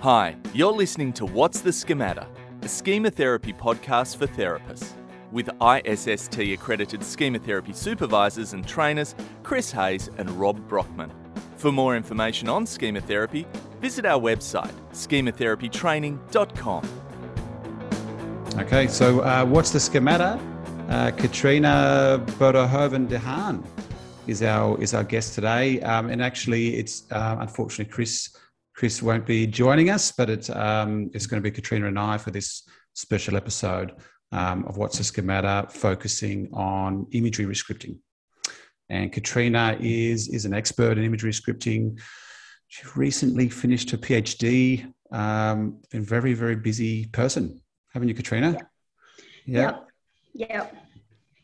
Hi, you're listening to What's the Schemata, a schematherapy podcast for therapists. With ISST accredited schematherapy supervisors and trainers Chris Hayes and Rob Brockman. For more information on schematherapy, visit our website, schematherapytraining.com. Okay, so uh, what's the schemata? Uh, Katrina Boterhoven de Haan is our is our guest today, um, and actually, it's uh, unfortunately Chris Chris won't be joining us, but it's um, it's going to be Katrina and I for this special episode um, of what's the schemata, focusing on imagery rescripting. And Katrina is is an expert in imagery scripting. She recently finished her PhD. Um, been very very busy person, haven't you, Katrina? Yeah. Yep. Yep.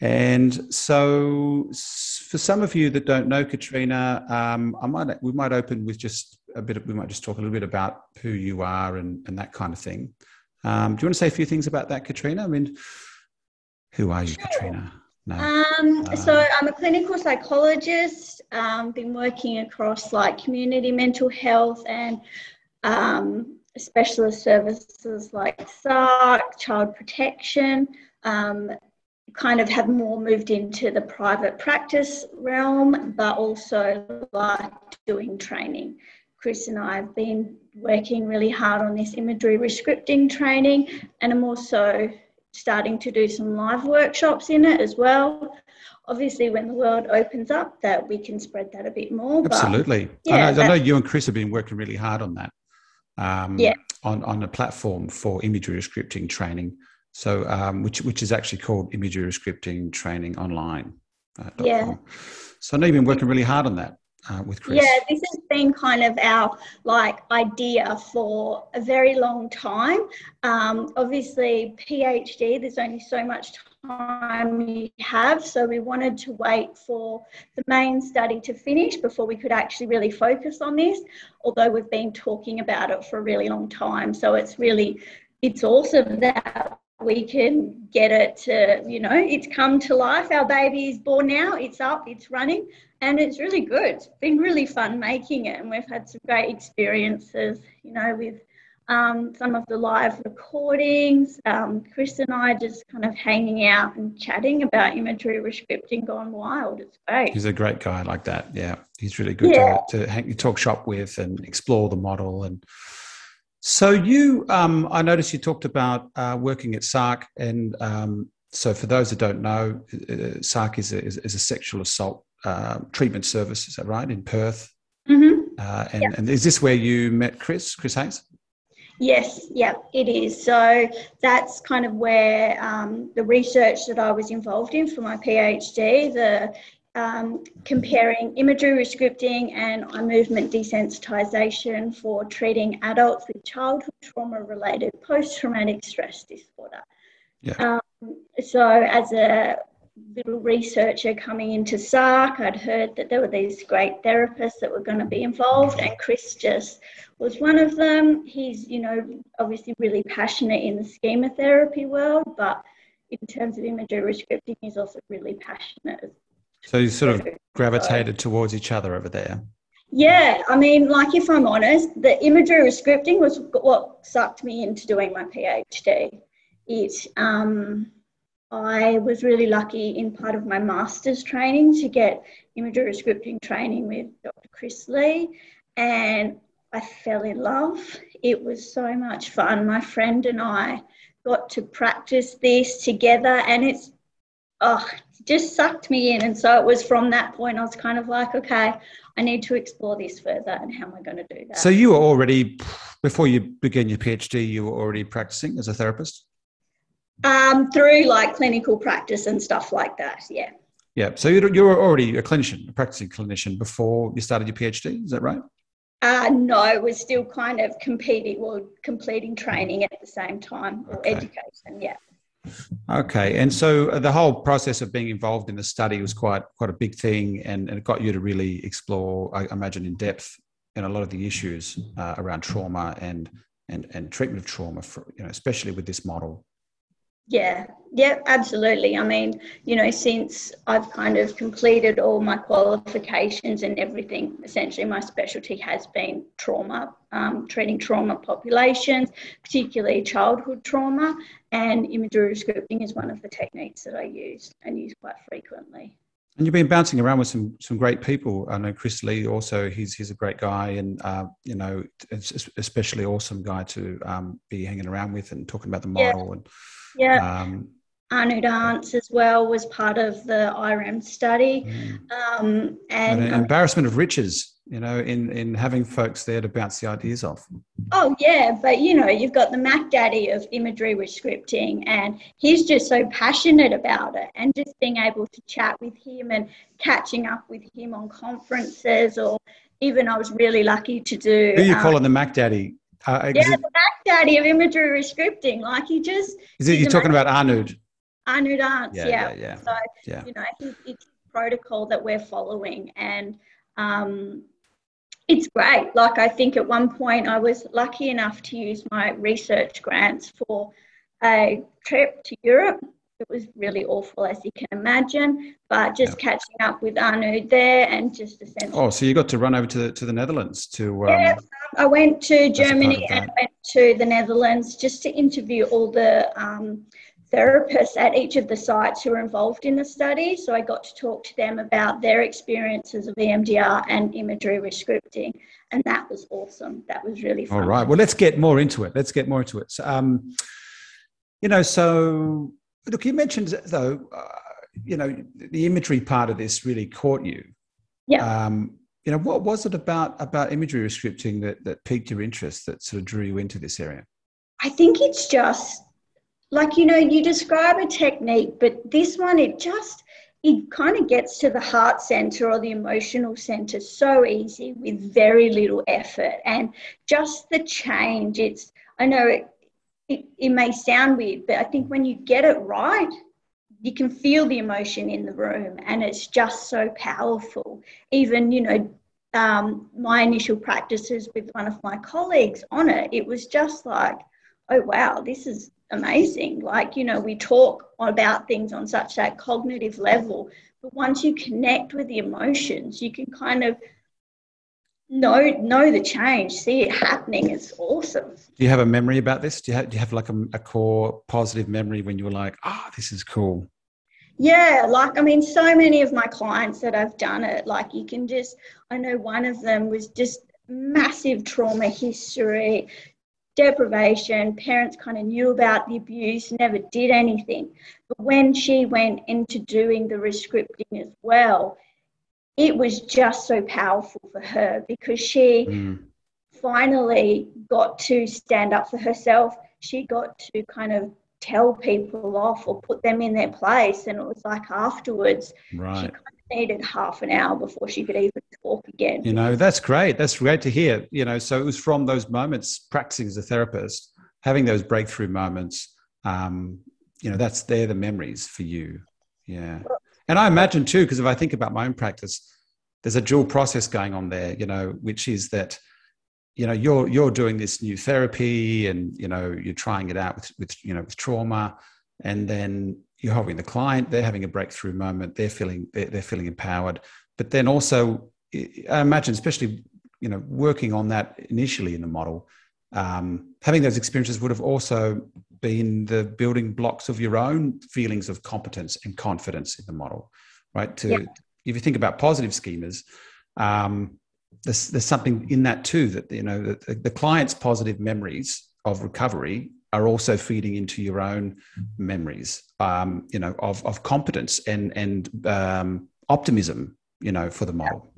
And so, for some of you that don't know Katrina, um, I might we might open with just a bit. Of, we might just talk a little bit about who you are and, and that kind of thing. Um, do you want to say a few things about that, Katrina? I mean, who are you, sure. Katrina? No. Um, uh, so I'm a clinical psychologist. Um, been working across like community mental health and um, specialist services like SARC, child protection. Um, kind of have more moved into the private practice realm, but also like doing training. Chris and I have been working really hard on this imagery rescripting training, and I'm also starting to do some live workshops in it as well. Obviously, when the world opens up, that we can spread that a bit more. Absolutely. Yeah, I, know, I know you and Chris have been working really hard on that. Um, yeah. On, on a platform for imagery rescripting training. So, um, which which is actually called imagery rescripting training online. Uh, yeah. Com. So I know you've been working really hard on that uh, with Chris. Yeah, this has been kind of our like idea for a very long time. Um, obviously, PhD, there's only so much time you have, so we wanted to wait for the main study to finish before we could actually really focus on this. Although we've been talking about it for a really long time, so it's really it's awesome that we can get it to, you know, it's come to life. Our baby is born now, it's up, it's running, and it's really good. It's been really fun making it, and we've had some great experiences, you know, with um, some of the live recordings. Um, Chris and I just kind of hanging out and chatting about imagery rescripting gone wild. It's great. He's a great guy like that. Yeah, he's really good yeah. to, to hang, talk shop with and explore the model and so you, um, I noticed you talked about uh, working at SARC, and um, so for those that don't know, uh, SARC is a, is a sexual assault uh, treatment service. Is that right in Perth? Mm-hmm. Uh, and, and, is this where you met Chris, Chris Hayes? Yes, yeah, it is. So that's kind of where um, the research that I was involved in for my PhD, the um, comparing imagery rescripting and eye movement desensitization for treating adults with childhood trauma related post traumatic stress disorder. Yeah. Um, so, as a little researcher coming into SARC, I'd heard that there were these great therapists that were going to be involved, and Chris just was one of them. He's, you know, obviously really passionate in the schema therapy world, but in terms of imagery rescripting, he's also really passionate so you sort of gravitated towards each other over there. Yeah, I mean, like if I'm honest, the imagery scripting was what sucked me into doing my PhD. It, um, I was really lucky in part of my master's training to get imagery scripting training with Dr. Chris Lee, and I fell in love. It was so much fun. My friend and I got to practice this together, and it's oh, just sucked me in. And so it was from that point, I was kind of like, okay, I need to explore this further and how am I going to do that? So you were already, before you began your PhD, you were already practicing as a therapist? Um, through like clinical practice and stuff like that, yeah. Yeah. So you were already a clinician, a practicing clinician before you started your PhD, is that right? Uh, no, we're still kind of competing or completing training at the same time or education, yeah. Okay, and so uh, the whole process of being involved in the study was quite quite a big thing, and, and it got you to really explore, I imagine, in depth in a lot of the issues uh, around trauma and and and treatment of trauma, for, you know, especially with this model. Yeah, yeah, absolutely. I mean, you know, since I've kind of completed all my qualifications and everything, essentially my specialty has been trauma, um, treating trauma populations, particularly childhood trauma, and imagery scripting is one of the techniques that I use and use quite frequently. And you've been bouncing around with some some great people. I know Chris Lee also. He's he's a great guy, and uh, you know, it's especially awesome guy to um, be hanging around with and talking about the model. Yeah. And yeah. Um, Arnoud Arntz as well was part of the IREM study. Mm. Um, and, and an embarrassment of riches, you know, in, in having folks there to bounce the ideas off. Oh, yeah. But, you know, you've got the Mac Daddy of imagery rescripting, and he's just so passionate about it. And just being able to chat with him and catching up with him on conferences, or even I was really lucky to do. Who are you um, calling the Mac Daddy? Uh, yeah, it, the Mac Daddy of imagery rescripting. Like, he just. Is it, you're talking about Arnoud? Arnoud Arntz, yeah, yeah. yeah, So, yeah. you know, it's, it's protocol that we're following and um, it's great. Like, I think at one point I was lucky enough to use my research grants for a trip to Europe. It was really awful, as you can imagine, but just yeah. catching up with Arnoud there and just essentially. Oh, so you got to run over to the, to the Netherlands to. Um, yeah, I went to Germany and went to the Netherlands just to interview all the um, therapists at each of the sites who were involved in the study. So I got to talk to them about their experiences of EMDR and imagery rescripting. And that was awesome. That was really fun. All right. Well, let's get more into it. Let's get more into it. So, um, you know, so look, you mentioned though, uh, you know, the imagery part of this really caught you. Yeah. Um, you know, what was it about about imagery rescripting that that piqued your interest, that sort of drew you into this area? I think it's just like you know you describe a technique but this one it just it kind of gets to the heart center or the emotional center so easy with very little effort and just the change it's i know it, it, it may sound weird but i think when you get it right you can feel the emotion in the room and it's just so powerful even you know um, my initial practices with one of my colleagues on it it was just like oh wow this is amazing. Like, you know, we talk about things on such that cognitive level, but once you connect with the emotions, you can kind of know know the change, see it happening. It's awesome. Do you have a memory about this? Do you have, do you have like a, a core positive memory when you were like, ah, oh, this is cool? Yeah, like I mean, so many of my clients that I've done it, like you can just, I know one of them was just massive trauma history, deprivation. Parents kind of knew about the abuse, never did anything. But when she went into doing the rescripting as well, it was just so powerful for her because she mm. finally got to stand up for herself. She got to kind of tell people off or put them in their place. And it was like afterwards, right. she kind of needed half an hour before she could even talk again. You know, that's great. That's great to hear. You know, so it was from those moments practicing as a therapist, having those breakthrough moments. Um, you know, that's they're the memories for you. Yeah. And I imagine too, because if I think about my own practice, there's a dual process going on there, you know, which is that, you know, you're you're doing this new therapy and you know, you're trying it out with, with you know, with trauma, and then you're helping the client, they're having a breakthrough moment, they're feeling they're, they're feeling empowered. But then also I imagine, especially you know, working on that initially in the model, um, having those experiences would have also been the building blocks of your own feelings of competence and confidence in the model, right? To if you think about positive schemas, um, there's there's something in that too that you know the, the client's positive memories of recovery are also feeding into your own memories, um, you know, of of competence and and um, optimism, you know, for the model.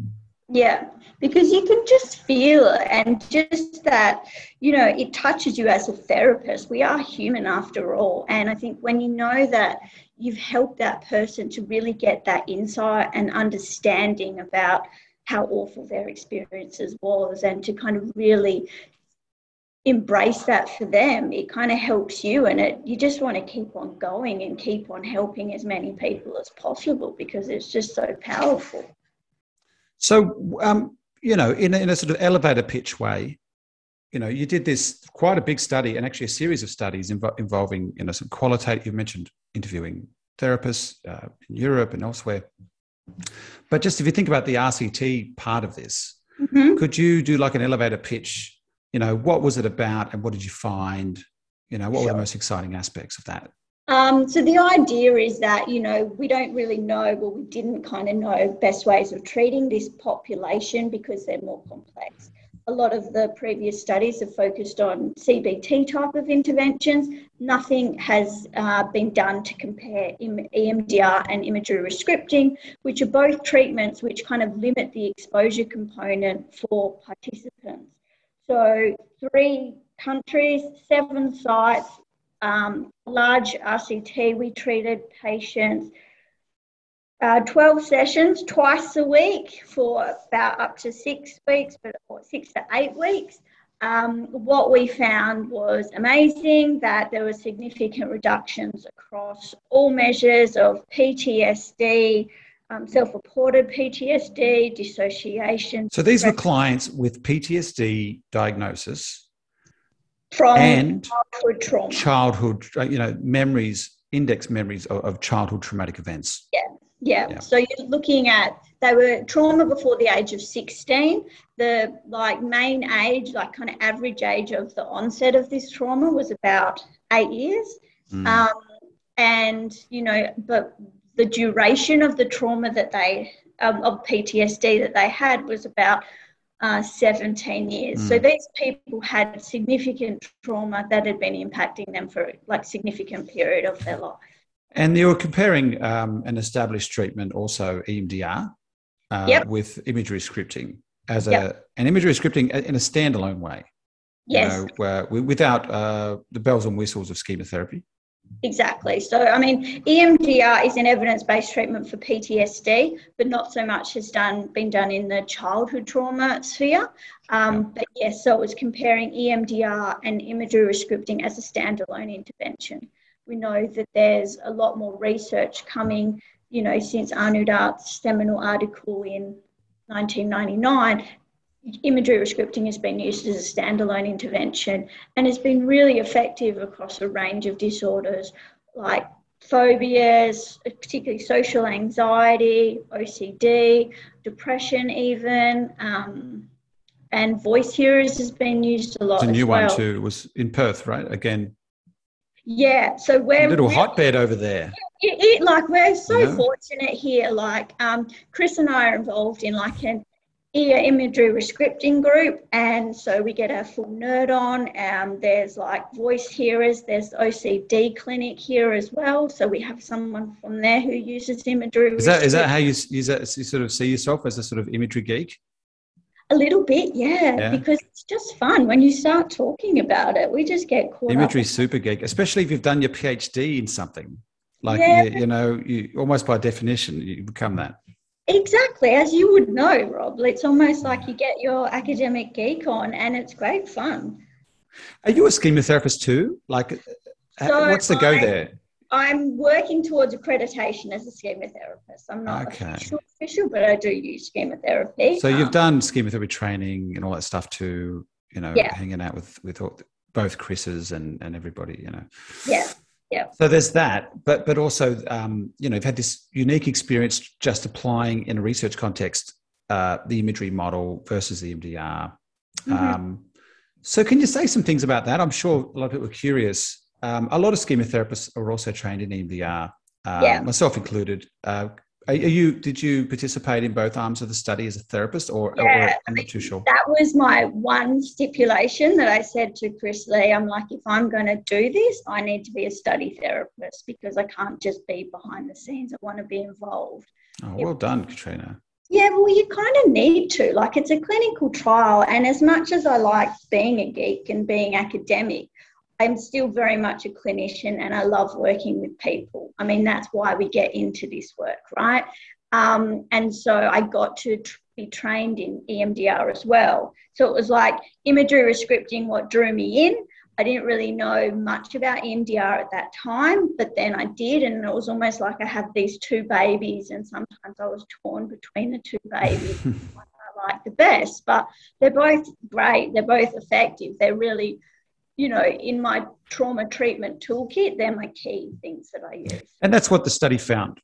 Yeah, because you can just feel and just that, you know, it touches you as a therapist. We are human after all. And I think when you know that you've helped that person to really get that insight and understanding about how awful their experiences was, and to kind of really embrace that for them, it kind of helps you. And it you just want to keep on going and keep on helping as many people as possible because it's just so powerful. So, um, you know, in a, in a sort of elevator pitch way, you know, you did this quite a big study and actually a series of studies inv- involving, you know, some qualitative, you mentioned interviewing therapists uh, in Europe and elsewhere. But just if you think about the RCT part of this, mm-hmm. could you do like an elevator pitch? You know, what was it about and what did you find? You know, what sure. were the most exciting aspects of that? Um, so the idea is that you know we don't really know, well, we didn't kind of know best ways of treating this population because they're more complex a lot of the previous studies have focused on CBT type of interventions. Nothing has uh, been done to compare EMDR and imagery rescripting, which are both treatments which kind of limit the exposure component for participants. So, three countries, seven sites, um, large RCT, we treated patients uh, 12 sessions twice a week for about up to six weeks, but six to eight weeks. Um, what we found was amazing that there were significant reductions across all measures of PTSD, um, self reported PTSD, dissociation. So these were clients with PTSD diagnosis from and childhood trauma. Childhood, uh, you know, memories, index memories of, of childhood traumatic events. Yeah. Yeah. yeah. So you're looking at they were trauma before the age of 16. The like main age, like kind of average age of the onset of this trauma was about eight years. Mm. Um, and you know, but the duration of the trauma that they um, of PTSD that they had was about uh, 17 years. Mm. So these people had significant trauma that had been impacting them for like significant period of their life. And you were comparing um, an established treatment, also EMDR, uh, yep. with imagery scripting as yep. a an imagery scripting in a standalone way. Yes. You know, where, without uh, the bells and whistles of schema therapy. Exactly. So, I mean, EMDR is an evidence-based treatment for PTSD, but not so much has done been done in the childhood trauma sphere. Um, but yes, so it was comparing EMDR and imagery rescripting as a standalone intervention. We know that there's a lot more research coming, you know, since Arnoud Arntz's seminal article in 1999. Imagery rescripting has been used as a standalone intervention and has been really effective across a range of disorders like phobias, particularly social anxiety, OCD, depression, even. Um, and voice hearers has been used a lot. It's a new well. one too. It was in Perth, right? Again, yeah, so we're a little hotbed over there. It, it, like we're so yeah. fortunate here. Like um, Chris and I are involved in like an ear imagery rescripting group, and so we get our full nerd on. Um, there's like voice hearers. There's OCD clinic here as well. So we have someone from there who uses imagery. Is that is that how you use that? You sort of see yourself as a sort of imagery geek? A little bit, yeah, yeah, because it's just fun when you start talking about it. We just get caught. Imagery super geek, especially if you've done your PhD in something. Like yeah. you, you, know, you almost by definition you become that. Exactly, as you would know, Rob. It's almost like you get your academic geek on, and it's great fun. Are you a schema therapist too? Like, uh, so what's the go I, there? I'm working towards accreditation as a schema therapist. I'm not okay. official, official, but I do use schema therapy. So you've um, done schema therapy training and all that stuff too. You know, yeah. hanging out with with all, both Chris's and and everybody. You know. Yeah. Yeah. So there's that, but but also, um, you know, you've had this unique experience just applying in a research context uh, the imagery model versus the EMDR. Mm-hmm. Um, so can you say some things about that? I'm sure a lot of people are curious um, a lot of schema therapists are also trained in EMDR, uh, yeah. myself included. Uh, are, you? Did you participate in both arms of the study as a therapist, or, yeah, or I'm not too sure. That was my one stipulation that I said to Chris Lee. I'm like, if I'm going to do this, I need to be a study therapist because I can't just be behind the scenes. I want to be involved. Oh, well done, Katrina. Yeah, well, you kind of need to. Like, it's a clinical trial, and as much as I like being a geek and being academic, I'm still very much a clinician and I love working with people. I mean, that's why we get into this work, right? Um, and so I got to tr- be trained in EMDR as well. So it was like imagery rescripting what drew me in. I didn't really know much about EMDR at that time, but then I did, and it was almost like I had these two babies, and sometimes I was torn between the two babies. I like the best, but they're both great. They're both effective. They're really, you know, in my trauma treatment toolkit, they're my key things that I use. And that's what the study found.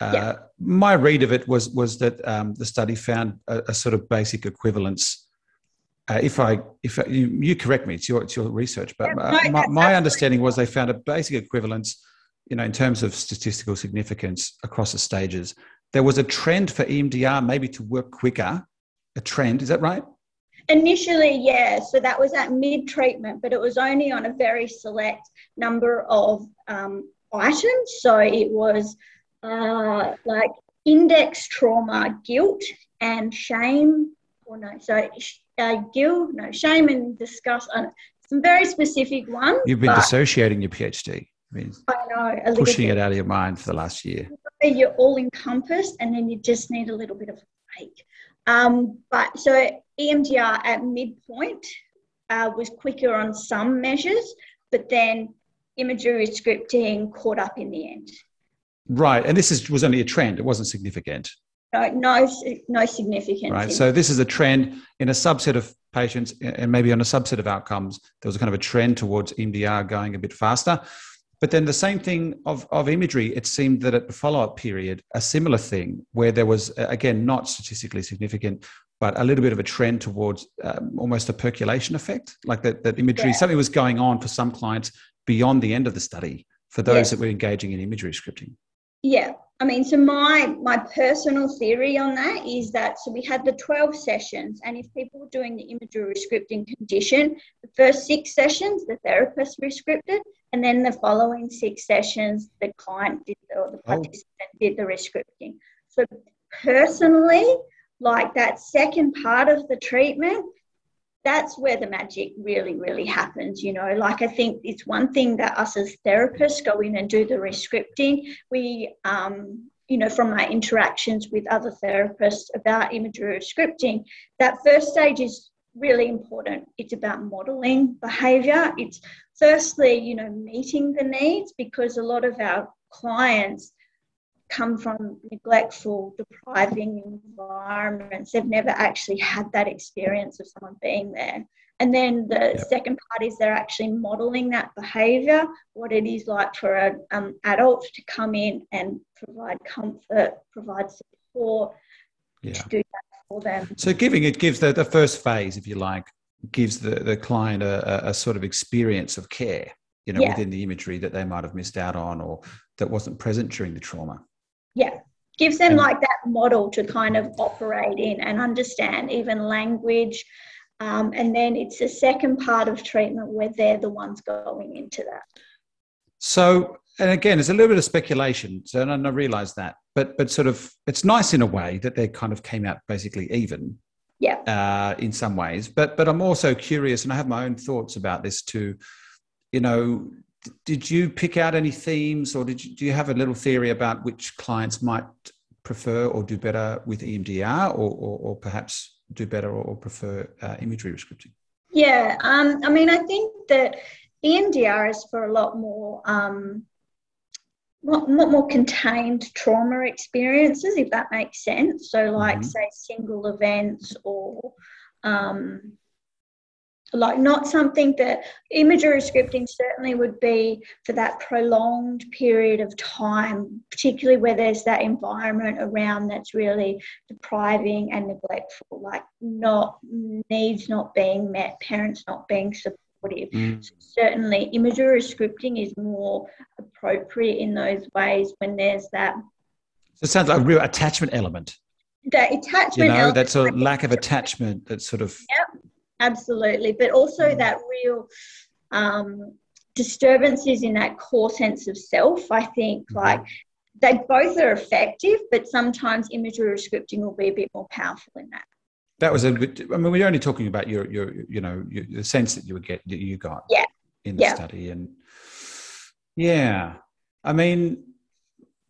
Uh, yeah. My read of it was was that um, the study found a, a, sort of basic equivalence. Uh, if I if I, you, you, correct me, it's your it's your research, but yeah, no, my, my understanding was they found a basic equivalence, you know, in terms of statistical significance across the stages. There was a trend for EMDR maybe to work quicker. A trend, is that right? Initially, yeah. So that was at mid treatment, but it was only on a very select number of um, items. So it was uh, like index trauma, guilt and shame, or no, so uh, guilt, no, shame and disgust, uh, some very specific ones. You've been dissociating your PhD. I mean, I know, pushing it out of your mind for the last year. You're all encompassed, and then you just need a little bit of a break. Um, but so EMDR at midpoint uh, was quicker on some measures, but then imagery scripting caught up in the end. Right, and this is was only a trend; it wasn't significant. No, no, no significance. Right, so this is a trend in a subset of patients, and maybe on a subset of outcomes. There was a kind of a trend towards EMDR going a bit faster. But then the same thing of, of imagery, it seemed that at the follow up period, a similar thing where there was, again, not statistically significant, but a little bit of a trend towards um, almost a percolation effect, like that, that imagery, yeah. something was going on for some clients beyond the end of the study for those yes. that were engaging in imagery scripting. Yeah, I mean, so my my personal theory on that is that so we had the 12 sessions, and if people were doing the imagery scripting condition, the first six sessions the therapist rescripted, and then the following six sessions the client did or the oh. participant oh. did the rescripting. So personally, like that second part of the treatment, that's where the magic really, really happens. You know, like I think it's one thing that us as therapists go in and do the rescripting. We, um, you know, from my interactions with other therapists about imagery scripting, that first stage is really important. It's about modeling behavior. It's firstly, you know, meeting the needs because a lot of our clients come from neglectful, depriving environments. They've never actually had that experience of someone being there. And then the yep. second part is they're actually modeling that behavior, what it is like for an um, adult to come in and provide comfort, provide support yeah. to do that for them. So giving it gives the, the first phase, if you like, gives the, the client a, a sort of experience of care, you know, yeah. within the imagery that they might have missed out on or that wasn't present during the trauma yeah. Gives them like that model to kind of operate in and understand even language. Um, and then it's the second part of treatment where they're the ones going into that. So and again it's a little bit of speculation. So and i realize that but but sort of it's nice in a way that they kind of came out basically even yeah. uh, in some ways. But but i'm also curious and i have my own thoughts about this too. You know did you pick out any themes or did you, do you have a little theory about which clients might prefer or do better with EMDR or, or, or perhaps do better or prefer uh, imagery rescripting? Yeah, um, I mean, I think that EMDR is for a lot more, um, lot, lot more contained trauma experiences, if that makes sense. So, like, mm-hmm. say, single events or um, like not something that imagery scripting certainly would be for that prolonged period of time particularly where there's that environment around that's really depriving and neglectful like not needs not being met parents not being supportive mm. so certainly imagery scripting is more appropriate in those ways when there's that so it sounds like a real attachment element that attachment you know element. that sort of lack of attachment that sort of yep absolutely. But also mm. that real um, disturbances in that core sense of self. I think mm-hmm. like they both are effective, but sometimes imagery scripting will be a bit more powerful in that. That was a bit. I mean, we're only talking about your your you know your, the sense that you would get that you got yeah. in the yeah. study, and yeah, I mean,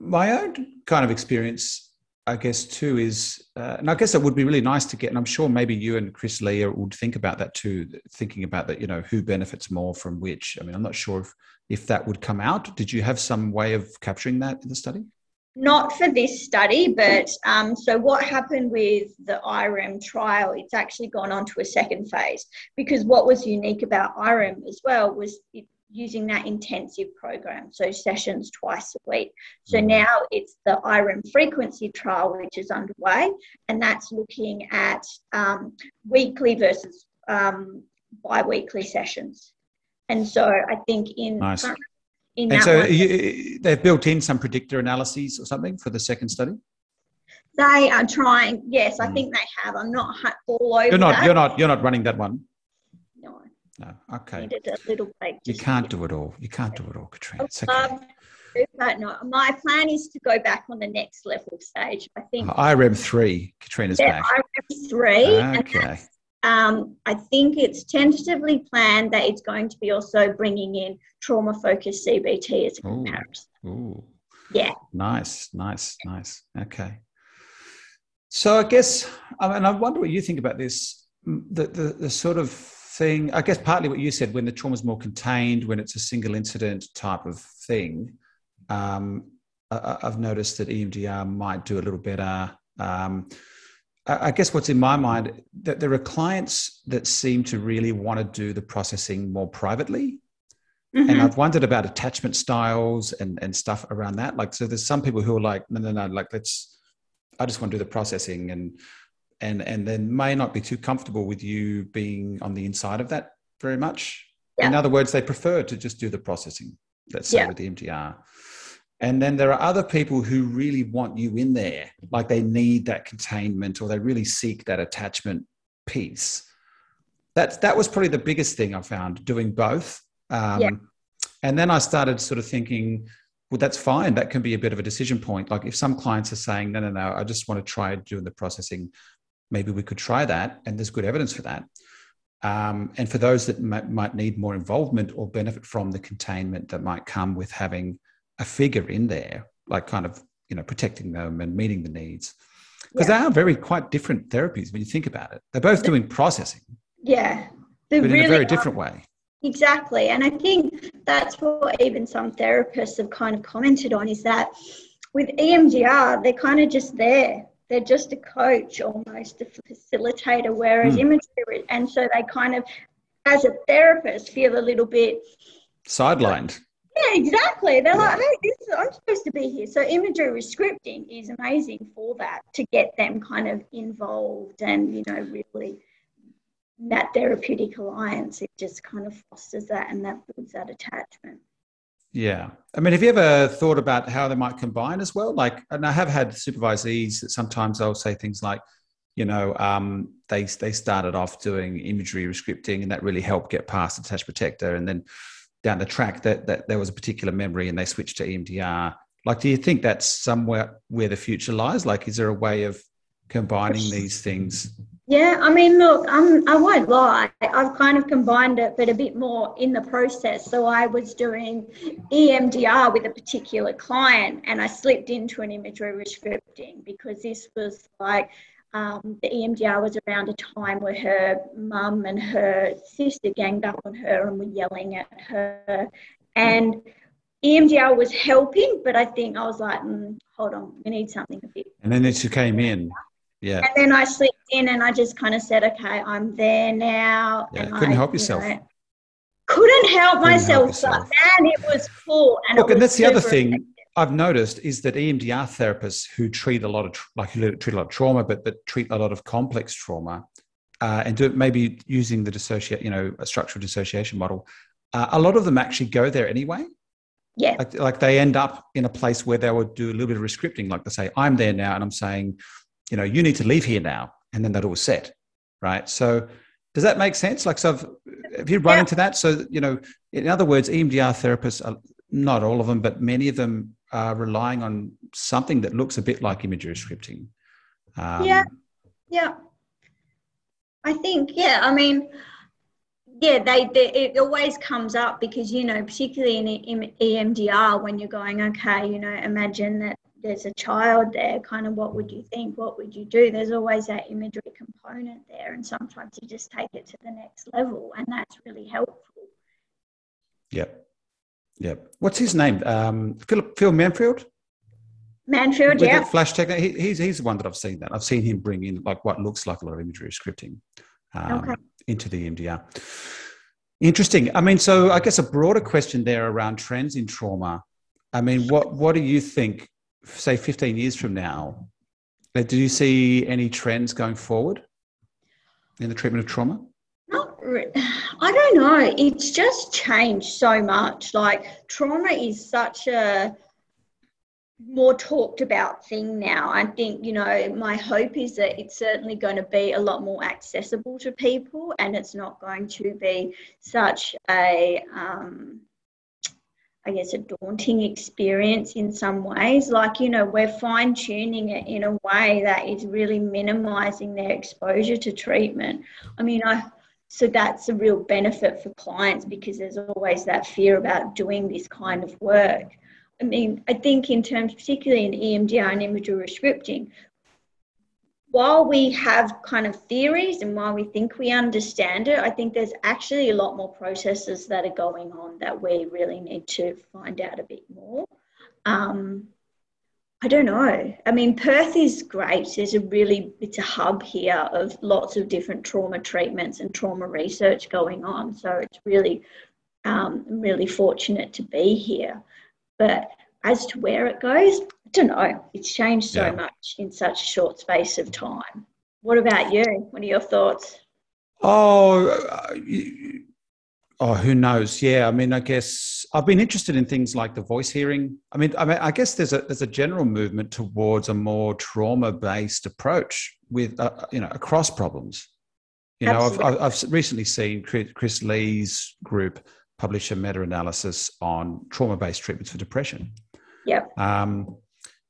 my own kind of experience I guess too is, uh, and I guess it would be really nice to get, and I'm sure maybe you and Chris Lee would think about that too, thinking about that, you know, who benefits more from which. I mean, I'm not sure if if that would come out. Did you have some way of capturing that in the study? not for this study, but um, so what happened with the IREM trial? It's actually gone on to a second phase because what was unique about IREM as well was it, using that intensive program, so sessions twice a week. So mm. now it's the IREM frequency trial, which is underway, and that's looking at um, weekly versus um, bi weekly sessions. And so I think in nice in and so you, they've built in some predictor analyses or something for the second study they are trying yes i mm. think they have i'm not all over you're not that. you're not you're not running that one no okay little you can't do it all you can't do it all katrina it's okay. but no, my plan is to go back on the next level stage. I think uh, IREM three. Katrina's yeah, back. IREM three. Okay. Um, I think it's tentatively planned that it's going to be also bringing in trauma focused CBT as a comparison. Ooh, ooh. Yeah. Nice, nice, nice. Okay. So I guess, and I wonder what you think about this. The, the, the sort of thing, I guess partly what you said, when the trauma is more contained, when it's a single incident type of thing, um, I, have noticed that EMDR might do a little better. Um, I guess what's in my mind that there are clients that seem to really want to do the processing more privately. Mm-hmm. And I've wondered about attachment styles and, and stuff around that. Like, so there's some people who are like, no, no, no, like let's, I just want to do the processing and, and, and then may not be too comfortable with you being on the inside of that very much. Yeah. In other words, they prefer to just do the processing, let's say yeah. with the EMDR. And then there are other people who really want you in there, like they need that containment or they really seek that attachment piece. That, that was probably the biggest thing I found doing both. Um, yeah. And then I started sort of thinking, well, that's fine. That can be a bit of a decision point. Like if some clients are saying, no, no, no, I just want to try doing the processing, maybe we could try that. And there's good evidence for that. Um, and for those that might, might need more involvement or benefit from the containment that might come with having a figure in there, like kind of you know protecting them and meeting the needs, because yeah. they are very quite different therapies when you think about it. They're both doing processing. Yeah, but really in a very different way. Exactly, and I think that's what even some therapists have kind of commented on is that with EMDR, they're kind of just there. They're just a coach, almost a facilitator, whereas mm. imagery, and so they kind of, as a therapist, feel a little bit sidelined. Yeah, exactly. They're like, hey, this is, I'm supposed to be here. So imagery scripting is amazing for that to get them kind of involved and, you know, really that therapeutic alliance. It just kind of fosters that and that builds that attachment. Yeah. I mean, have you ever thought about how they might combine as well? Like, and I have had supervisees that sometimes they'll say things like, you know, um, they they started off doing imagery rescripting, and that really helped get past the detached protector, and then down the track that, that there was a particular memory and they switched to EMDR. Like, do you think that's somewhere where the future lies? Like, is there a way of combining these things? Yeah, I mean, look, I'm, I won't lie. I've kind of combined it, but a bit more in the process. So I was doing EMDR with a particular client and I slipped into an imagery rescripting because this was like um, the EMDR was around a time where her mum and her sister ganged up on her and were yelling at her. And EMDR was helping, but I think I was like, mm, hold on, we need something a bit. And then she came in. Yeah. And then I slipped in and I just kind of said, okay, I'm there now. Yeah, and couldn't I, help yourself. You know, couldn't help couldn't myself, help but man, it was full. And Look, and that's the other thing. I've noticed is that EMDR therapists who treat a lot of like who treat a lot of trauma, but but treat a lot of complex trauma, uh, and do it maybe using the dissociate, you know, a structural dissociation model. Uh, a lot of them actually go there anyway. Yeah. Like, like they end up in a place where they would do a little bit of rescripting, like they say, "I'm there now," and I'm saying, you know, you need to leave here now, and then that all set, right? So does that make sense? Like, so have, have you run yeah. into that? So, you know, in other words, EMDR therapists, are, not all of them, but many of them are relying on something that looks a bit like imagery scripting. Um, yeah, yeah. I think, yeah, I mean, yeah, they, they, it always comes up because you know, particularly in EMDR, when you're going, okay, you know, imagine that there's a child there. Kind of, what would you think? What would you do? There's always that imagery component there, and sometimes you just take it to the next level, and that's really helpful. Yep. Yeah. What's his name? Um, Philip Phil Manfield. Manfield, With yeah. Flash Tech, he, he's he's the one that I've seen that. I've seen him bring in like what looks like a lot of imagery scripting um, Okay. into the EMDR. Interesting. I mean, so I guess a broader question there around trends in trauma. I mean, what what do you think? Say, fifteen years from now, uh, do you see any trends going forward in the treatment of trauma? Not re- I don't know. It's just changed so much. Like trauma is such a more talked about thing now. I think, you know, my hope is that it's certainly going to be a lot more accessible to people and it's not going to be such a, um, I guess, a daunting experience in some ways. Like, you know, we're fine tuning it in a way that is really minimizing their exposure to treatment. I mean, I, so that's a real benefit for clients because there's always that fear about doing this kind of work. I mean, I think in terms, particularly in EMDR and imagery scripting, while we have kind of theories and while we think we understand it, I think there's actually a lot more processes that are going on that we really need to find out a bit more. Um, I don't know. I mean, Perth is great. There's a really, it's a hub here of lots of different trauma treatments and trauma research going on. So it's really, um, really fortunate to be here. But as to where it goes, don't know. It's changed so Yeah. much in such a short space of time. What about you? What are your thoughts? Oh, uh, you- oh, who knows? Yeah, I mean, I guess I've been interested in things like the voice hearing. I mean, I mean, I guess there's a there's a general movement towards a more trauma based approach with uh, you know across problems. You know, I've, I've I've recently seen Chris Lee's group publish a meta analysis on trauma based treatments for depression. Yep. Um,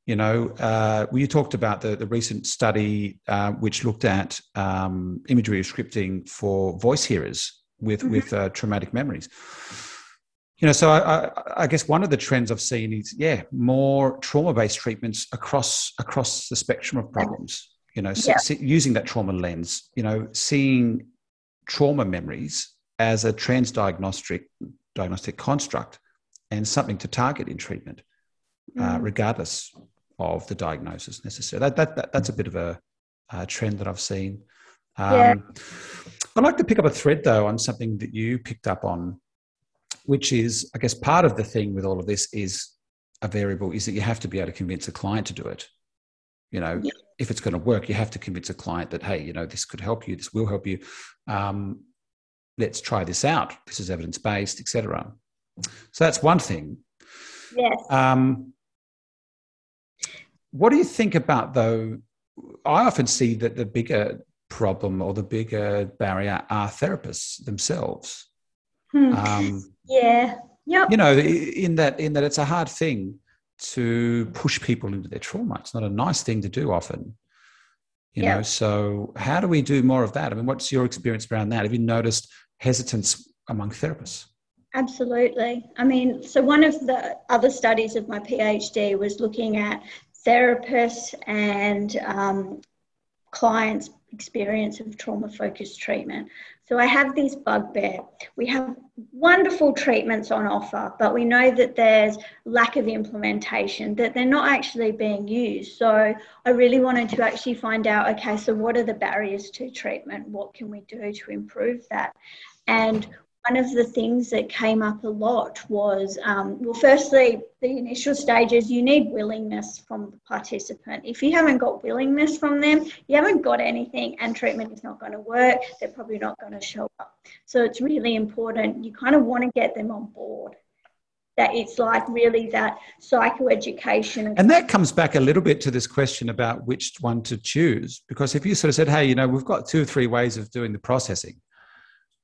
you know, uh, well, you talked about the, the recent study uh, which looked at um, imagery scripting for voice hearers with Mhm. with uh, traumatic memories. You know, so I, I, I guess one of the trends I've seen is yeah, more trauma based treatments across across the spectrum of problems. You know, Yeah. using that trauma lens. You know, seeing trauma memories as a transdiagnostic diagnostic construct and something to target in treatment uh, Mm. regardless of the diagnosis necessarily. That, that, that, that's a bit of a, a trend that I've seen. Um, Yeah. I'd like to pick up a thread though on something that you picked up on, which is, I guess, part of the thing with all of this is a variable is that you have to be able to convince a client to do it. You know, Yeah. if it's going to work, you have to convince a client that, hey, you know, this could help you, this will help you. Um, let's try this out. This is evidence based, etc. So that's one thing. Yes. Um, what do you think about though? I often see that the bigger problem or the bigger barrier are therapists themselves. Hmm. Um, yeah. Yep. you know, in that in that it's a hard thing to push people into their trauma. It's not a nice thing to do often. You Yeah. know, so how do we do more of that? I mean, what's your experience around that? Have you noticed hesitance among therapists? Absolutely. I mean, so one of the other studies of my PhD was looking at therapists and um, clients' experience of trauma focused treatment. So I have this bugbear. We have wonderful treatments on offer, but we know that there's lack of implementation, that they're not actually being used. So I really wanted to actually find out okay, so what are the barriers to treatment? What can we do to improve that? And one of the things that came up a lot was um, well, firstly, the initial stages, you need willingness from the participant. If you haven't got willingness from them, you haven't got anything, and treatment is not going to work. They're probably not going to show up. So it's really important. You kind of want to get them on board. That it's like really that psychoeducation. And that comes back a little bit to this question about which one to choose. Because if you sort of said, hey, you know, we've got two or three ways of doing the processing,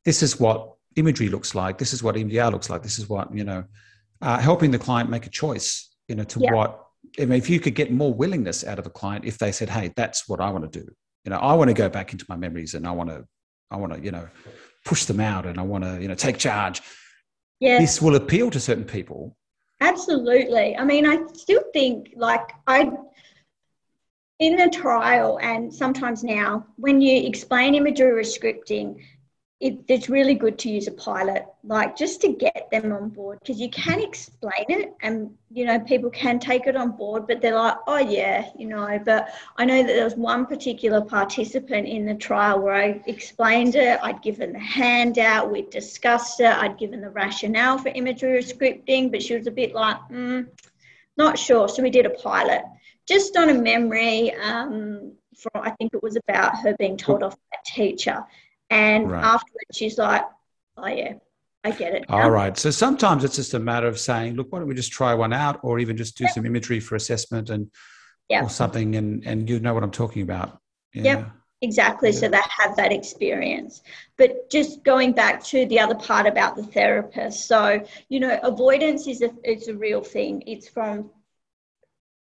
this is what imagery looks like, this is what EMDR looks like, this is what, you know, uh, helping the client make a choice, you know, to Yeah. what, I mean, if you could get more willingness out of a client if they said, hey, that's what I want to do. You know, I want to go back into my memories and I want to, I want to, you know, push them out and I want to, you know, take charge. yeah. This will appeal to certain people. Absolutely. I mean, I still think like I, in the trial and sometimes now, when you explain imagery scripting, it, it's really good to use a pilot, like just to get them on board because you can explain it and, you know, people can take it on board, but they're like, oh, yeah, you know. But I know that there was one particular participant in the trial where I explained it, I'd given the handout, we'd discussed it, I'd given the rationale for imagery or scripting, but she was a bit like, mm, not sure. So we did a pilot just on a memory um, from, I think it was about her being told off by a teacher and right. afterwards, she's like, oh, yeah, I get it. Now. All right. So sometimes it's just a matter of saying, look, why don't we just try one out or even just do yep. some imagery for assessment and yep. or something and, and you know what I'm talking about. Yeah. Yep. Exactly. Yeah. So they have that experience. But just going back to the other part about the therapist. So, you know, avoidance is a, it's a real thing. It's from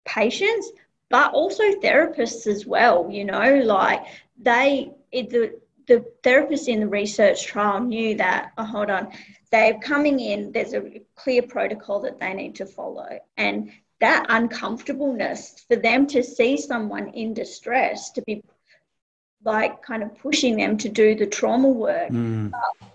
patients, but also therapists as well, you know, like they, it, the, the therapists in the research trial knew that, oh, hold on, they're coming in, there's a clear protocol that they need to follow. And that uncomfortableness for them to see someone in distress, to be like kind of pushing them to do the trauma work. Mm.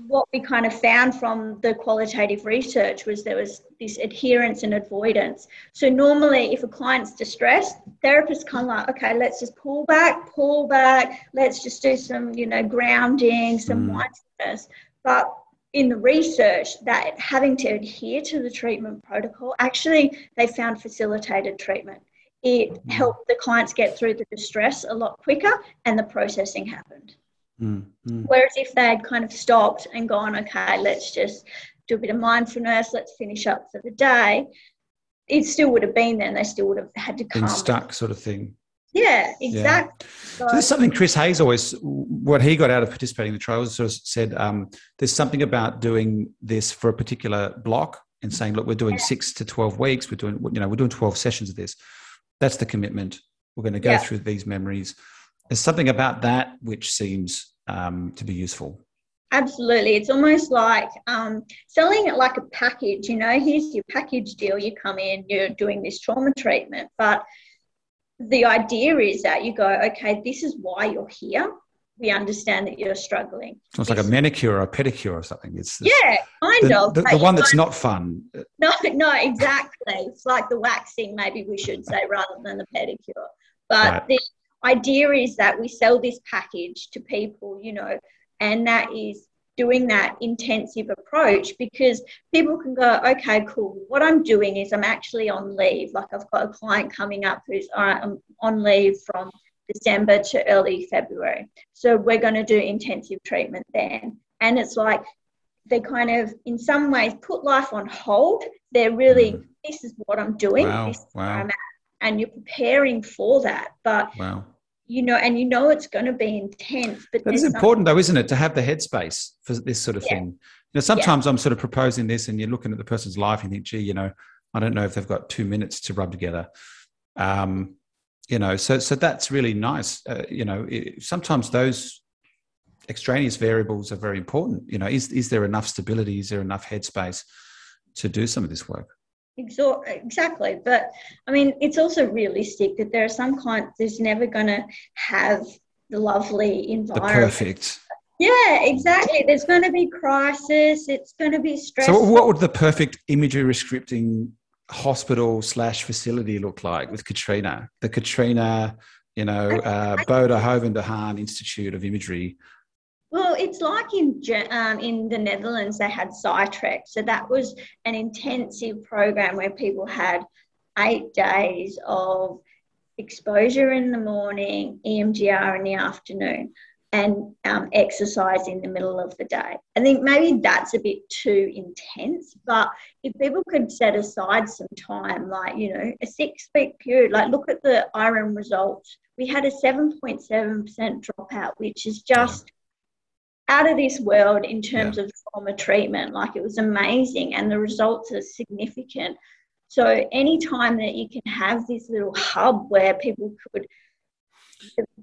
what we kind of found from the qualitative research was there was this adherence and avoidance. So normally, if a client's distressed, therapists kind of like, okay, let's just pull back, pull back. Let's just do some, you know, grounding, some mm. mindfulness. But in the research that having to adhere to the treatment protocol, actually, they found facilitated treatment it mm. helped the clients get through the distress a lot quicker and the processing happened. Mm, mm. Whereas if they had kind of stopped and gone, okay, let's just do a bit of mindfulness, let's finish up for the day, it still would have been there and they still would have had to come. Been stuck, sort of thing. Yeah, exactly. Yeah. So, so, there's something Chris Hayes always, what he got out of participating in the trials, sort of said um, there's something about doing this for a particular block and saying, look, we're doing yeah. six to 12 weeks, we're doing, you know, we're doing 12 sessions of this that's the commitment. We're going to go yeah. through these memories. There's something about that which seems um, to be useful. Absolutely. It's almost like um, selling it like a package. You know, here's your package deal. You come in, you're doing this trauma treatment. But the idea is that you go, okay, this is why you're here we understand that you're struggling. So it's like a manicure or a pedicure or something. It's yeah, kind the, of. The, the one that's not fun. No, no, exactly. it's like the waxing, maybe we should say, rather than the pedicure. But right. the idea is that we sell this package to people, you know, and that is doing that intensive approach because people can go, okay, cool. What I'm doing is I'm actually on leave. Like I've got a client coming up who's all right, I'm on leave from December to early February. So we're going to do intensive treatment then. And it's like they kind of, in some ways, put life on hold. They're really, mm. this is what I'm doing. Wow. This is wow. where I'm at. And you're preparing for that. But, wow. you know, and you know it's going to be intense. But is important, though, isn't it, to have the headspace for this sort of yeah. thing? Now, sometimes yeah. I'm sort of proposing this and you're looking at the person's life and you think, gee, you know, I don't know if they've got two minutes to rub together. Um, you know so so that's really nice. Uh, you know it, sometimes those extraneous variables are very important. You know is is there enough stability? Is there enough headspace to do some of this work? Exactly. But i mean it's also realistic that there are some clients who's never going to have the lovely environment. the perfect. Yeah exactly. There's going to be crisis. It's going to be stress so what would the perfect imagery rescripting hospital slash facility look like with Katrina? The Katrina, you know, uh, Boterhoven de Haan Institute of Imagery. Well, it's like in um, in the Netherlands, they had PSYTREC. So that was an intensive program where people had eight days of exposure in the morning, EMDR in the afternoon and um, exercise in the middle of the day. I think maybe that's a bit too intense, but if people could set aside some time, like, you know, a six week period, like look at the IREM results. We had a 7.7% dropout, which is just out of this world in terms yeah. of trauma treatment. Like it was amazing, and the results are significant. So, any time that you can have this little hub where people could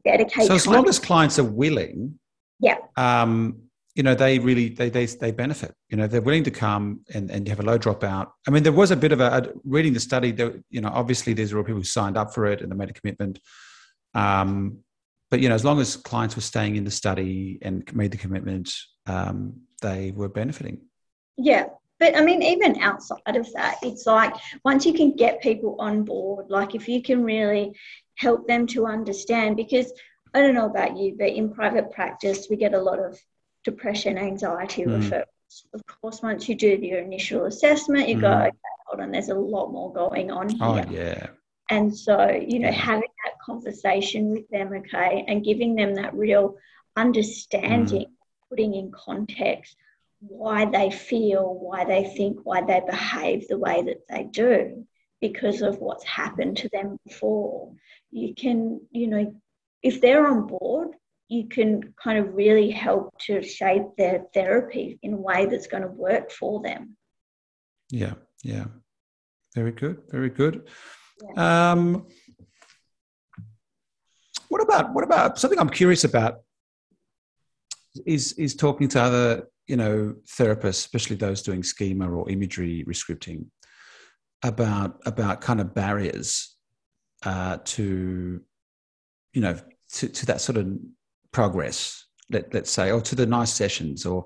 dedicate. So as long as clients are willing, yeah, um, you know, they really they they they benefit. You know, they're willing to come and and have a low dropout. I mean, there was a bit of a, reading the study. That you know, obviously, there's real people who signed up for it and they made a commitment. Um, but you know, as long as clients were staying in the study and made the commitment, um, they were benefiting. Yeah, but I mean, even outside of that, it's like once you can get people on board, like if you can really help them to understand, because I don't know about you, but in private practice, we get a lot of depression, anxiety mm. referrals. Of course, once you do your initial assessment, you mm. go, okay, hold on, there's a lot more going on oh, here. Oh, yeah. And so, you know, having that conversation with them, okay, and giving them that real understanding, mm. putting in context why they feel, why they think, why they behave the way that they do because of what's happened to them before. You can, you know, if they're on board, you can kind of really help to shape their therapy in a way that's going to work for them. Yeah, yeah. Very good, very good. Yeah. Um, what about what about something I'm curious about is is talking to other you know therapists, especially those doing schema or imagery rescripting, about about kind of barriers uh, to you know to, to that sort of progress let, let's say or to the nice sessions or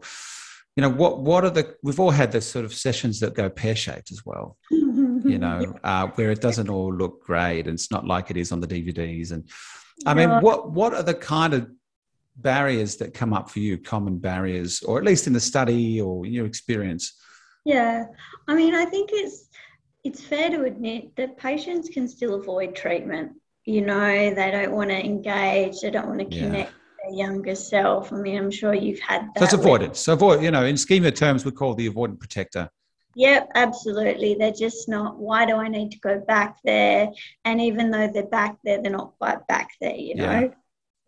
you know what what are the we've all had the sort of sessions that go pear-shaped as well you know uh, where it doesn't all look great and it's not like it is on the dvds and i mean what what are the kind of barriers that come up for you common barriers or at least in the study or your experience yeah i mean i think it's it's fair to admit that patients can still avoid treatment you know they don't want to engage they don't want to connect yeah. their younger self i mean i'm sure you've had that that's avoidance so avoid you know in schema terms we call the avoidant protector Yep, absolutely. They're just not, why do I need to go back there? And even though they're back there, they're not quite back there, you know? Yeah.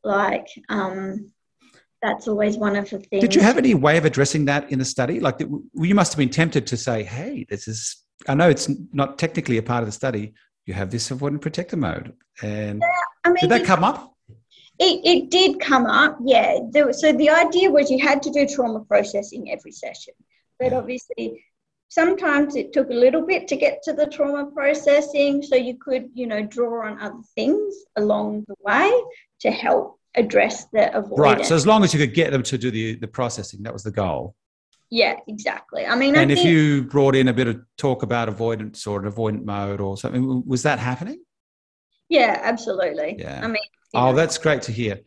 Like, um, that's always one of the things. Did you have any way of addressing that in the study? Like, you must have been tempted to say, hey, this is, I know it's not technically a part of the study, you have this avoidant protector mode. And yeah, I mean, did that come up? It, it did come up, yeah. There, so the idea was you had to do trauma processing every session. But yeah. obviously, sometimes it took a little bit to get to the trauma processing. So you could, you know, draw on other things along the way to help address the avoidance. Right. So as long as you could get them to do the, the processing, that was the goal. Yeah, exactly. I mean, and I if think, you brought in a bit of talk about avoidance or an avoidant mode or something, was that happening? Yeah, absolutely. Yeah. I mean, oh, know. that's great to hear.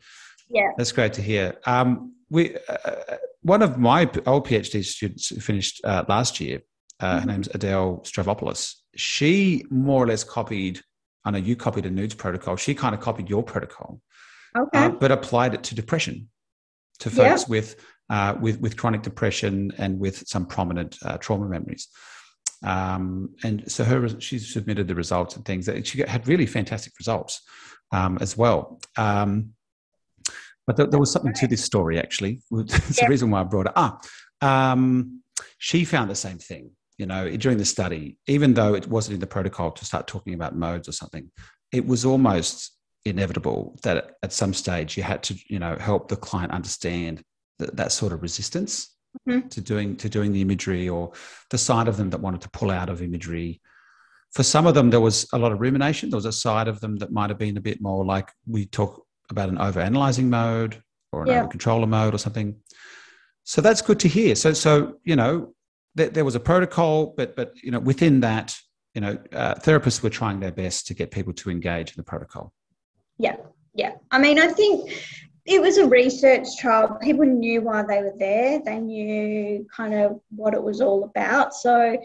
Yeah, that's great to hear. Um, we uh, one of my old PhD students who finished uh, last year. Uh, mm-hmm. Her name's Adele Stavropoulos. She more or less copied. I know you copied Arnoud's protocol. She kind of copied your protocol, okay, uh, but applied it to depression, to folks yeah. with uh, with with chronic depression and with some prominent uh, trauma memories. Um, and so her she submitted the results and things that she had really fantastic results um, as well. Um, but there, there, was something to this story actually. It's yeah. the reason why I brought it up. Um, she found the same thing. You know, during the study, even though it wasn't in the protocol to start talking about modes or something, it was almost inevitable that at some stage you had to, you know, help the client understand that, that sort of resistance mm-hmm. to doing to doing the imagery or the side of them that wanted to pull out of imagery for some of them there was a lot of rumination there was a side of them that might have been a bit more like we talk about an over analyzing mode or an yeah. over controller mode or something so that's good to hear so so you know th- there was a protocol but but you know within that you know uh, therapists were trying their best to get people to engage in the protocol yeah yeah i mean i think it was a research trial. People knew why they were there. They knew kind of what it was all about. So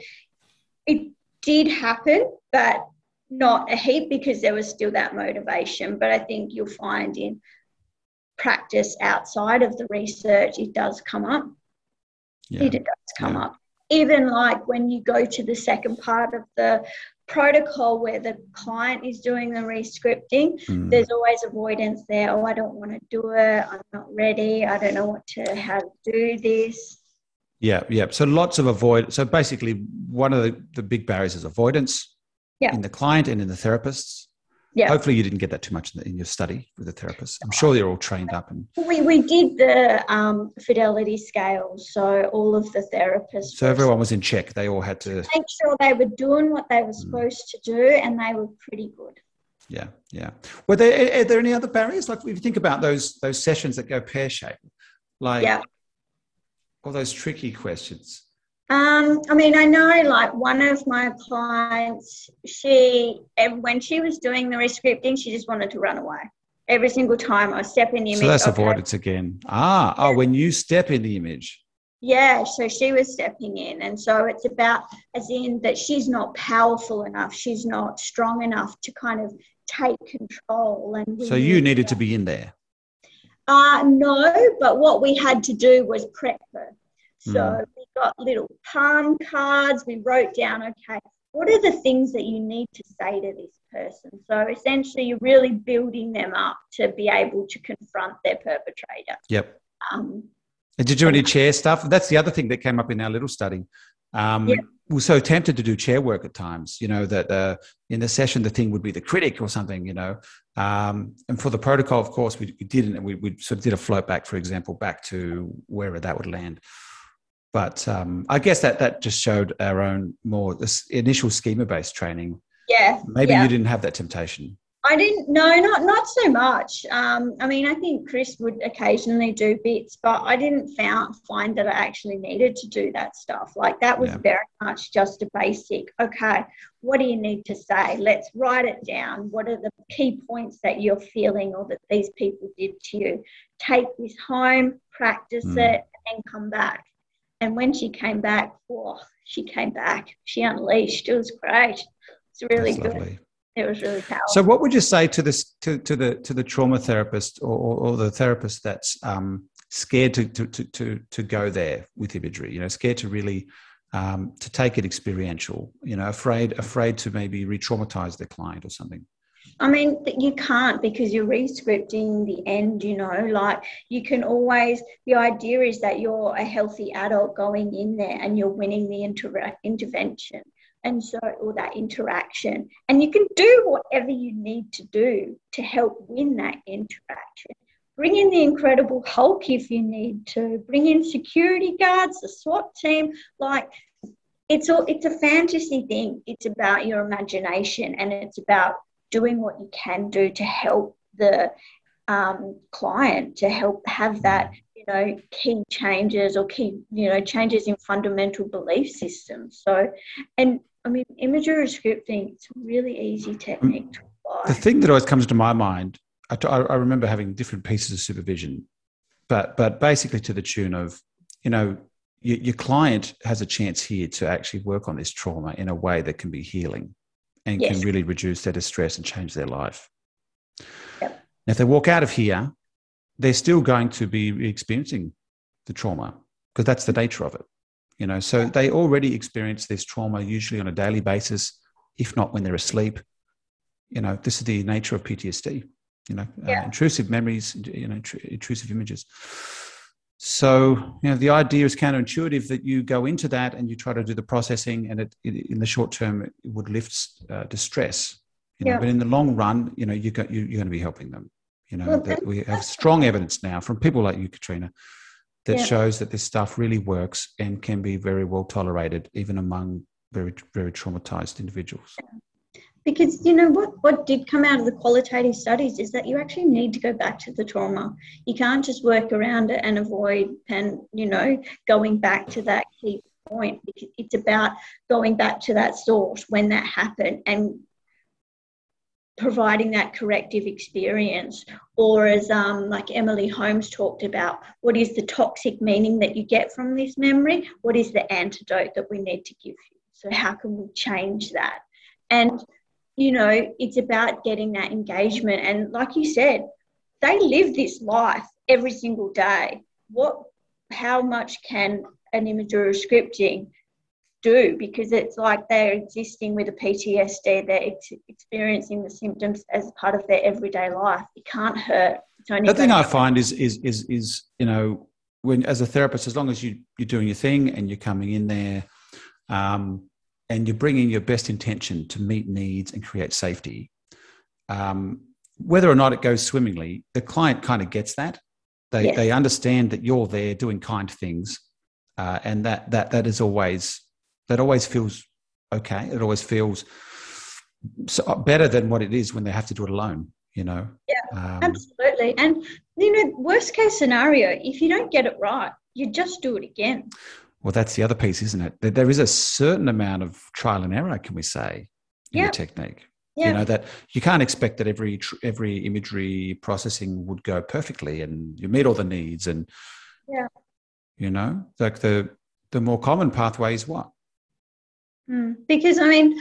it did happen, but not a heap because there was still that motivation. But I think you'll find in practice outside of the research, it does come up. Yeah. It does come yeah. up. Even like when you go to the second part of the protocol where the client is doing the rescripting, mm. there's always avoidance there. Oh, I don't want to do it. I'm not ready. I don't know what to how to do this. Yeah, yeah. So lots of avoid. So basically, one of the, the big barriers is avoidance yeah. in the client and in the therapists yeah. Hopefully, you didn't get that too much in, the, in your study with the therapist. I'm sure they're all trained up. And we we did the um, fidelity scale, so all of the therapists. So everyone was in check. They all had to make sure they were doing what they were mm. supposed to do, and they were pretty good. Yeah, yeah. Were there are there any other barriers? Like if you think about those those sessions that go pear shaped, like Yeah. all those tricky questions. Um, I mean, I know like one of my clients, she, when she was doing the rescripting, she just wanted to run away. Every single time I step in the image. So that's avoidance again. Ah, oh, when you step in the image. Yeah, so she was stepping in. And so it's about, as in that she's not powerful enough, she's not strong enough to kind of take control. And So you need needed to be in there. Uh, no, but what we had to do was prep her. So Mm. we got little palm cards. We wrote down, okay, what are the things that you need to say to this person? So essentially, you're really building them up to be able to confront their perpetrator. Yep. Um, And did you do any chair stuff? That's the other thing that came up in our little study. Um, Yeah. We're so tempted to do chair work at times, you know, that uh, in the session, the thing would be the critic or something, you know. Um, and for the protocol, of course, we, we didn't. We, we sort of did a float back, for example, back to wherever that would land. But um, I guess that that just showed our own more this initial schema based training. yeah, Maybe yeah. you didn't have that temptation. I didn't. No, not not so much. Um, I mean, I think Chris would occasionally do bits, but I didn't found, find that I actually needed to do that stuff. Like that was Yeah. very much just a basic. Okay, what do you need to say? Let's write it down. What are the key points that you're feeling or that these people did to you? Take this home, practice Mm. it, and come back. And when she came back, oh, she came back. She unleashed. It was great. It's really That's good. lovely. It was really powerful. So, what would you say to this to, to the to the trauma therapist or, or, the therapist that's um, scared to, to to to to go there with imagery? You know, scared to really um, to take it experiential. You know, afraid afraid to maybe re-traumatize their client or something. I mean, you can't because you're rescripting the end, you know, like you can always, the idea is that you're a healthy adult going in there and you're winning the intera- intervention. And so, or that interaction. And you can do whatever you need to do to help win that interaction. Bring in the Incredible Hulk if you need to, bring in security guards, the SWAT team. Like, it's all, it's a fantasy thing. It's about your imagination and it's about doing what you can do to help the um, client to help have that you know key changes or key you know changes in fundamental belief systems. So and i mean imagery rescripting. It's a really easy technique to apply. The thing that always comes to my mind, I, remember having different pieces of supervision, but but basically to the tune of, you know, your, your client has a chance here to actually work on this trauma in a way that can be healing, and can really reduce their distress and change their life. Yep. Now, if they walk out of here, they're still going to be experiencing the trauma because that's the nature of it. You know, so they already experience this trauma usually on a daily basis, if not when they're asleep. You know, this is the nature of PTSD. You know, uh, intrusive memories, you know, intru- intrusive images. So, you know, the idea is counterintuitive that you go into that and you try to do the processing, and it, it in the short term it would lift uh, distress. You know, Yeah. but in the long run, you know, you got you, you're going to be helping them. You know, Well, that we have strong evidence now from people like you, Katrina, that Yeah. shows that this stuff really works and can be very well tolerated, even among very very traumatized individuals. Because you know what what did come out of the qualitative studies is that you actually need to go back to the trauma. You can't just work around it and avoid and you know going back to that key point. It's about going back to that source when that happened and providing that corrective experience. Or as um, like emily holmes talked about what is the toxic meaning that you get from this memory? What is the antidote that we need to give you? So how can we change that? And you know, it's about getting that engagement. And like you said, they live this life every single day. What, how much can an imagery rescripting do? Because it's like they're existing with a PTSD, they're ex- experiencing the symptoms as part of their everyday life. It can't hurt. It's only The thing I find is is is is you know when as a therapist, as long as you you're doing your thing and you're coming in there, um, and you're bringing your best intention to meet needs and create safety, um, whether or not it goes swimmingly, the client kind of gets that. They Yes. they understand that you're there doing kind things, uh, and that that that is always that always feels okay. It always feels so uh, better than what it is when they have to do it alone. You know. Yeah, um, absolutely. And you know, worst case scenario, if you don't get it right, you just do it again. Well, that's the other piece, isn't it? There is a certain amount of trial and error, can we say, in yeah. the technique. Yeah. You know that you can't expect that every every imagery processing would go perfectly and you meet all the needs and yeah. You know, like the the more common pathway is what? Mm, because I mean,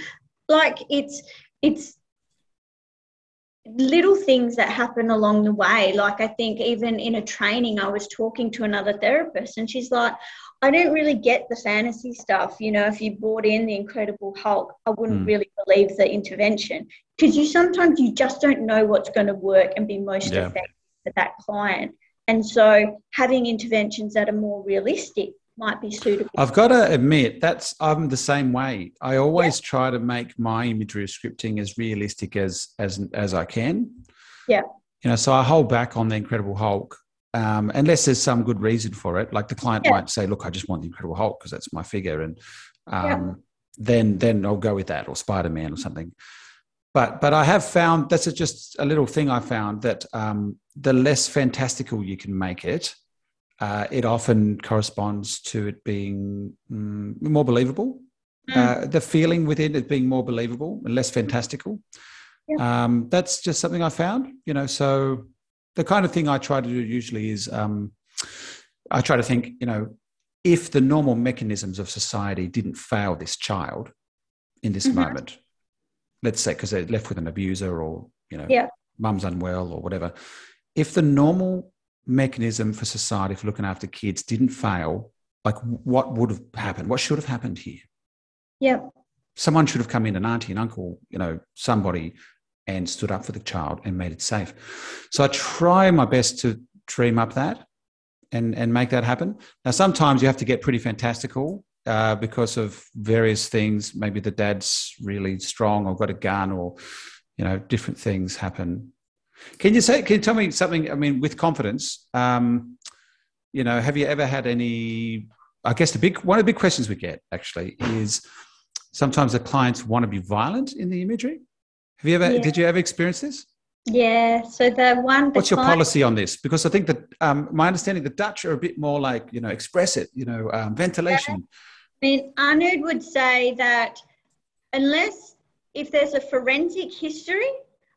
like it's it's little things that happen along the way. Like I think even in a training, I was talking to another therapist, and she's like, I don't really get the fantasy stuff. You know, if you brought in the Incredible Hulk, I wouldn't mm. really believe the intervention because you sometimes you just don't know what's going to work and be most yeah. effective for that client. And so having interventions that are more realistic might be suitable. I've got to admit that's I'm the same way. I always yeah. try to make my imagery rescripting as realistic as as as I can. Yeah. You know, so I hold back on the Incredible Hulk um, unless there's some good reason for it. Like the client yeah. might say, "Look, I just want the Incredible Hulk because that's my figure," and um, yeah. then then I'll go with that or Spider Man or something. But but I have found that's just a little thing I found that um, the less fantastical you can make it, uh, it often corresponds to it being mm, more believable. Mm. Uh, the feeling within it being more believable and less fantastical. Yeah. Um, that's just something I found, you know. So the kind of thing I try to do usually is um, I try to think, you know, if the normal mechanisms of society didn't fail this child in this mm-hmm. moment, let's say because they're left with an abuser or you know, yeah. mum's unwell or whatever, if the normal mechanism for society for looking after kids didn't fail, like what would have happened? What should have happened here? Yeah. Someone should have come in, an auntie, an uncle, you know, somebody, and stood up for the child and made it safe. So I try my best to dream up that and, and make that happen. Now, sometimes you have to get pretty fantastical uh, because of various things. Maybe the dad's really strong or got a gun or, you know, different things happen. Can you say? Can you tell me something? I mean, with confidence. Um, you know, have you ever had any? I guess the big one of the big questions we get actually is sometimes the clients want to be violent in the imagery. Have you ever? Yeah. Did you ever experience this? Yeah. So the one. What's your policy on this? Because I think that um, my understanding, the Dutch are a bit more like you know, express it. You know, um, ventilation. Yeah. I mean, Arnoud would say that unless if there's a forensic history,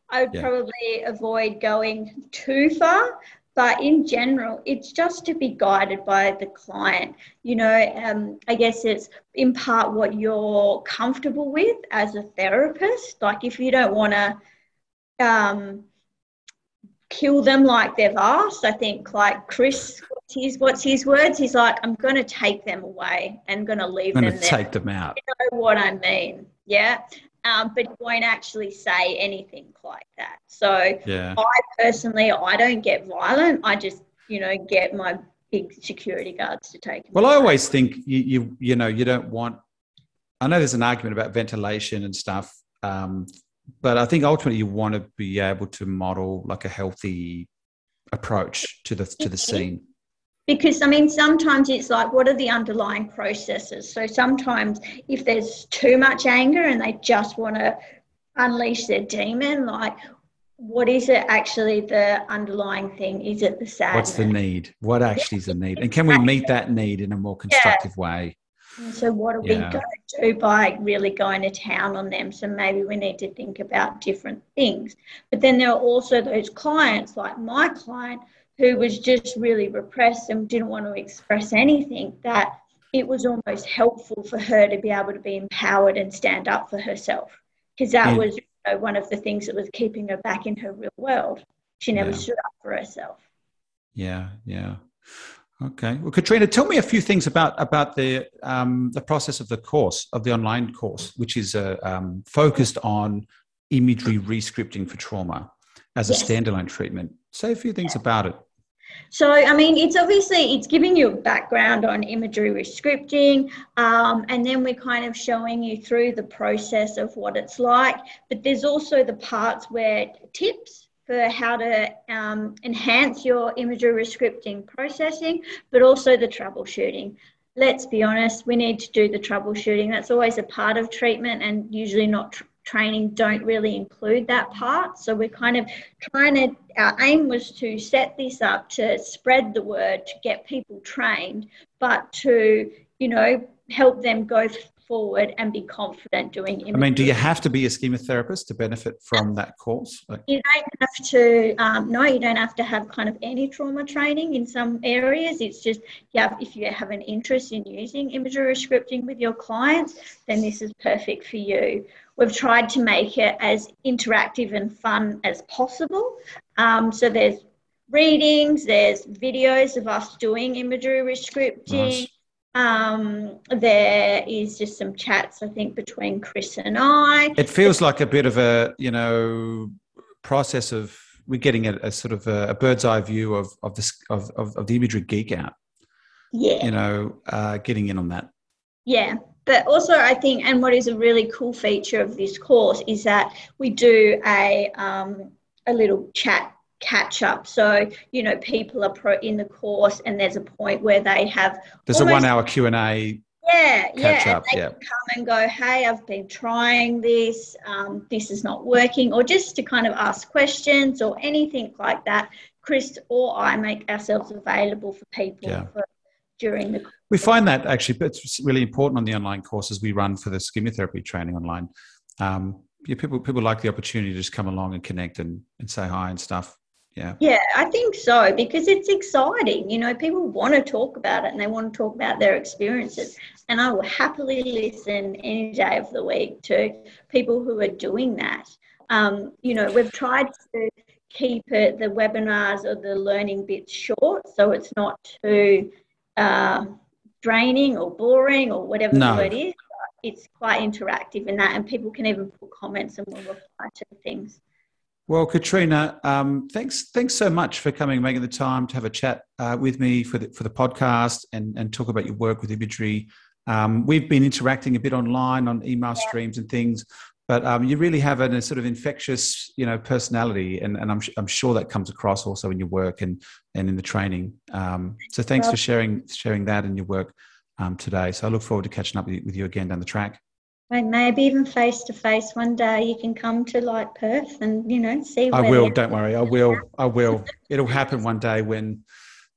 I would yeah. probably avoid going too far. But in general, it's just to be guided by the client. You know, um, I guess it's in part what you're comfortable with as a therapist. Like if you don't want to um, kill them like they've asked, I think like Chris, what's his, what's his words? He's like, I'm going to take them away and going to leave I'm them there. Take them out. You know what I mean? Yeah um, but it won't actually say anything like that. So yeah. I personally, I don't get violent. I just, you know, get my big security guards to take. Well, I always think you, you, you know, you don't want. I know there's an argument about ventilation and stuff, um, but I think ultimately you want to be able to model like a healthy approach to the to the scene because I mean, sometimes it's like, what are the underlying processes? So sometimes if there's too much anger and they just want to unleash their demon, like, what is it actually the underlying thing? Is it the sadness? What's the need? What actually is the need? And can we meet that need in a more constructive yeah. way? so what are yeah. we going to do by really going to town on them? So maybe we need to think about different things. But then there are also those clients, like my client, who was just really repressed and didn't want to express anything, that it was almost helpful for her to be able to be empowered and stand up for herself. Because that yeah. was you know, one of the things that was keeping her back in her real world. She never yeah. stood up for herself. Yeah, yeah. Okay. Well, Katrina, tell me a few things about about the um, the process of the course of the online course, which is uh, um, focused on imagery rescripting for trauma as yes. a standalone treatment. Say a few things about it. So, I mean, it's obviously it's giving you a background on imagery rescripting, um, and then we're kind of showing you through the process of what it's like. But there's also the parts where tips for how to um, enhance your imagery rescripting processing, but also the troubleshooting. Let's be honest, we need to do the troubleshooting. That's always a part of treatment and usually not training don't really include that part. So we're kind of trying to, our aim was to set this up to spread the word, to get people trained, but to, you know, help them go forward and be confident doing I mean, do you have to be a schema therapist to benefit from that course? Like- you don't have to, um, no, you don't have to have kind of any trauma training in some areas. It's just, yeah, if you have an interest in using imagery rescripting with your clients, then this is perfect for you. We've tried to make it as interactive and fun as possible. Um, so there's readings, there's videos of us doing imagery rescripting. Nice um, there is just some chats, I think, between Chris and I. It feels like a bit of a, you know, process of we're getting a, a sort of a, a, bird's eye view of of this of, of, of the imagery geek out. Yeah. You know, uh, getting in on that. Yeah. But also, I think, and what is a really cool feature of this course is that we do a um, a little chat catch up. So, you know, people are pro in the course and there's a point where they have There's a one hour Q and A yeah, yeah. Up, they yeah. come and go, hey, I've been trying this, um, this is not working, or just to kind of ask questions or anything like that. Chris or I make ourselves available for people yeah. for, during the. We find that actually, it's really important on the online courses we run for the schema therapy training online. Um, yeah, people people like the opportunity to just come along and connect and, and say hi and stuff. Yeah. Yeah, I think so because it's exciting. You know, people want to talk about it and they want to talk about their experiences. And I will happily listen any day of the week to people who are doing that. Um, you know, we've tried to keep it, the webinars or the learning bits short so it's not too uh, draining or boring or whatever no. the word is. It's quite interactive in that, and people can even put comments and we'll reply to things. Well, Katrina, um, thanks thanks so much for coming, making the time to have a chat uh, with me for the for the podcast and and talk about your work with imagery. Um, we've been interacting a bit online on email streams and things, but um, you really have a, a, sort of infectious, you know, personality, and, and I'm I'm sure that comes across also in your work and and in the training. Um, so thanks for sharing sharing that in your work um, today. So I look forward to catching up with you again down the track maybe even face to face one day you can come to like Perth and you know see. I will. Don't worry. I will. I will. It'll happen one day when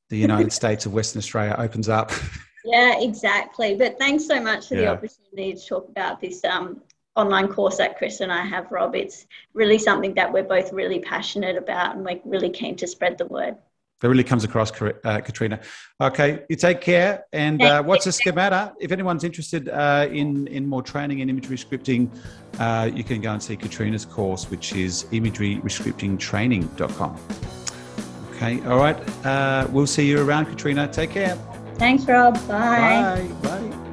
the United States of Western Australia opens up. Yeah, exactly. But thanks so much for yeah. the opportunity to talk about this um, online course that Chris and I have, Rob. It's really something that we're both really passionate about and we're really keen to spread the word. That really comes across, uh, Katrina. Okay, you take care. And uh, what's a schemata? If anyone's interested uh, in in more training in imagery rescripting, uh, you can go and see Katrina's course, which is imageryscriptingtraining.com. Okay, all right. Uh, we'll see you around, Katrina. Take care. Thanks, Rob. Bye. Bye. Bye.